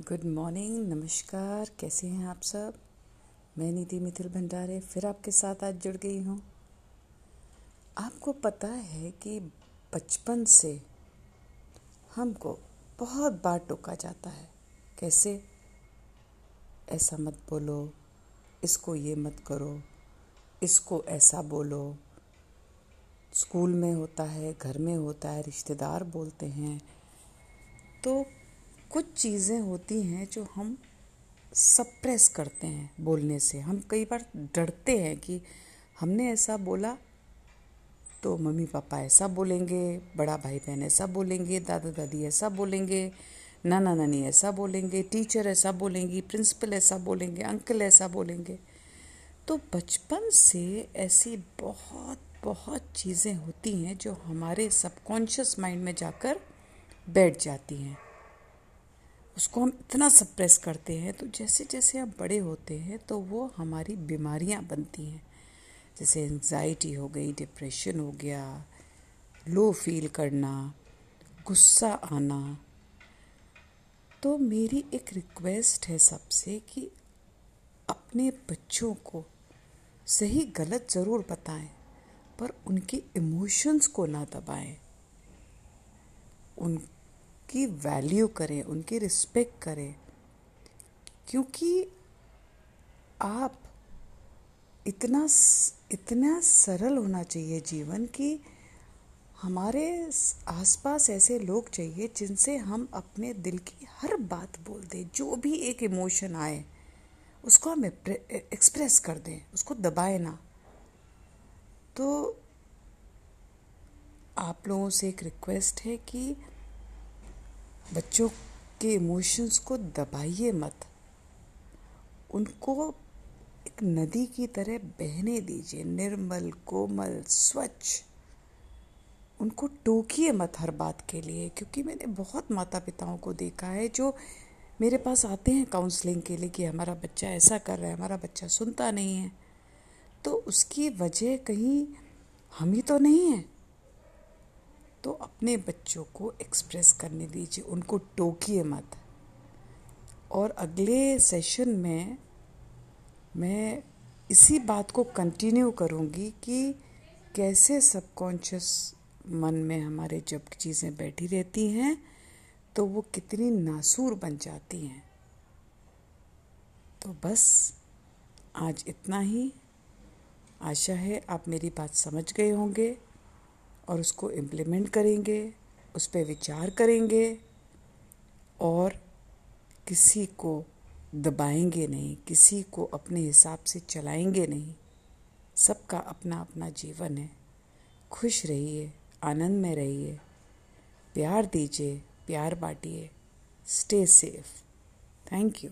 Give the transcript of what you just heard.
Good morning नमस्कार, कैसे हैं आप सब? मैं नीति मिथिल भंडारे, फिर आपके साथ आज जुड़ गई हूँ। आपको पता है कि बचपन से हमको बहुत बार टोका जाता है। कैसे? ऐसा मत बोलो, इसको ये मत करो, इसको ऐसा बोलो। स्कूल में होता है, घर में होता है, रिश्तेदार बोलते हैं तो कुछ चीज़ें होती हैं जो हम सप्रेस करते हैं बोलने से। हम कई बार डरते हैं कि हमने ऐसा बोला तो मम्मी पापा ऐसा बोलेंगे, बड़ा भाई बहन ऐसा बोलेंगे दादा दादी ऐसा बोलेंगे नाना नानी ऐसा बोलेंगे, टीचर ऐसा बोलेंगी, प्रिंसिपल ऐसा बोलेंगे, अंकल ऐसा बोलेंगे। तो बचपन से ऐसी बहुत बहुत चीज़ें होती हैं जो हमारे सबकॉन्शियस माइंड में जाकर बैठ जाती हैं। उसको हम इतना सप्रेस करते हैं तो जैसे जैसे आप बड़े होते हैं तो वो हमारी बीमारियाँ बनती हैं। जैसे एंजाइटी हो गई डिप्रेशन हो गया लो फील करना, गुस्सा आना। तो मेरी एक रिक्वेस्ट है सबसे कि अपने बच्चों को सही गलत ज़रूर बताएँ, पर उनके इमोशंस को ना दबाएँ। उन उनकी वैल्यू करें, उनकी रिस्पेक्ट करें। क्योंकि आप इतना इतना सरल होना चाहिए जीवन कि हमारे आसपास ऐसे लोग चाहिए जिनसे हम अपने दिल की हर बात बोल दें, जो भी एक इमोशन आए, उसको हम एक्सप्रेस कर दें, उसको दबाए ना। तो आप लोगों से एक रिक्वेस्ट है कि बच्चों के इमोशंस को दबाइए मत। उनको एक नदी की तरह बहने दीजिए, निर्मल, कोमल, स्वच्छ। उनको टोकिए मत हर बात के लिए, क्योंकि मैंने बहुत माता पिताओं को देखा है जो मेरे पास आते हैं काउंसलिंग के लिए कि हमारा बच्चा ऐसा कर रहा है, हमारा बच्चा सुनता नहीं है। तो उसकी वजह कहीं हम ही तो नहीं है। तो अपने बच्चों को एक्सप्रेस करने दीजिए, उनको टोकिए मत। और अगले सेशन में मैं इसी बात को कंटिन्यू करूँगी कि कैसे सबकॉन्शियस मन में हमारे जब चीज़ें बैठी रहती हैं तो वो कितनी नासूर बन जाती हैं। तो बस आज इतना ही। आशा है आप मेरी बात समझ गए होंगे। और उसको इम्प्लीमेंट करेंगे, उस पर विचार करेंगे और किसी को दबाएँगे नहीं, किसी को अपने हिसाब से चलाएँगे नहीं। सबका अपना अपना जीवन है। खुश रहिए, आनंद में रहिए, प्यार दीजिए, प्यार बांटिए स्टे सेफ़ थैंक यू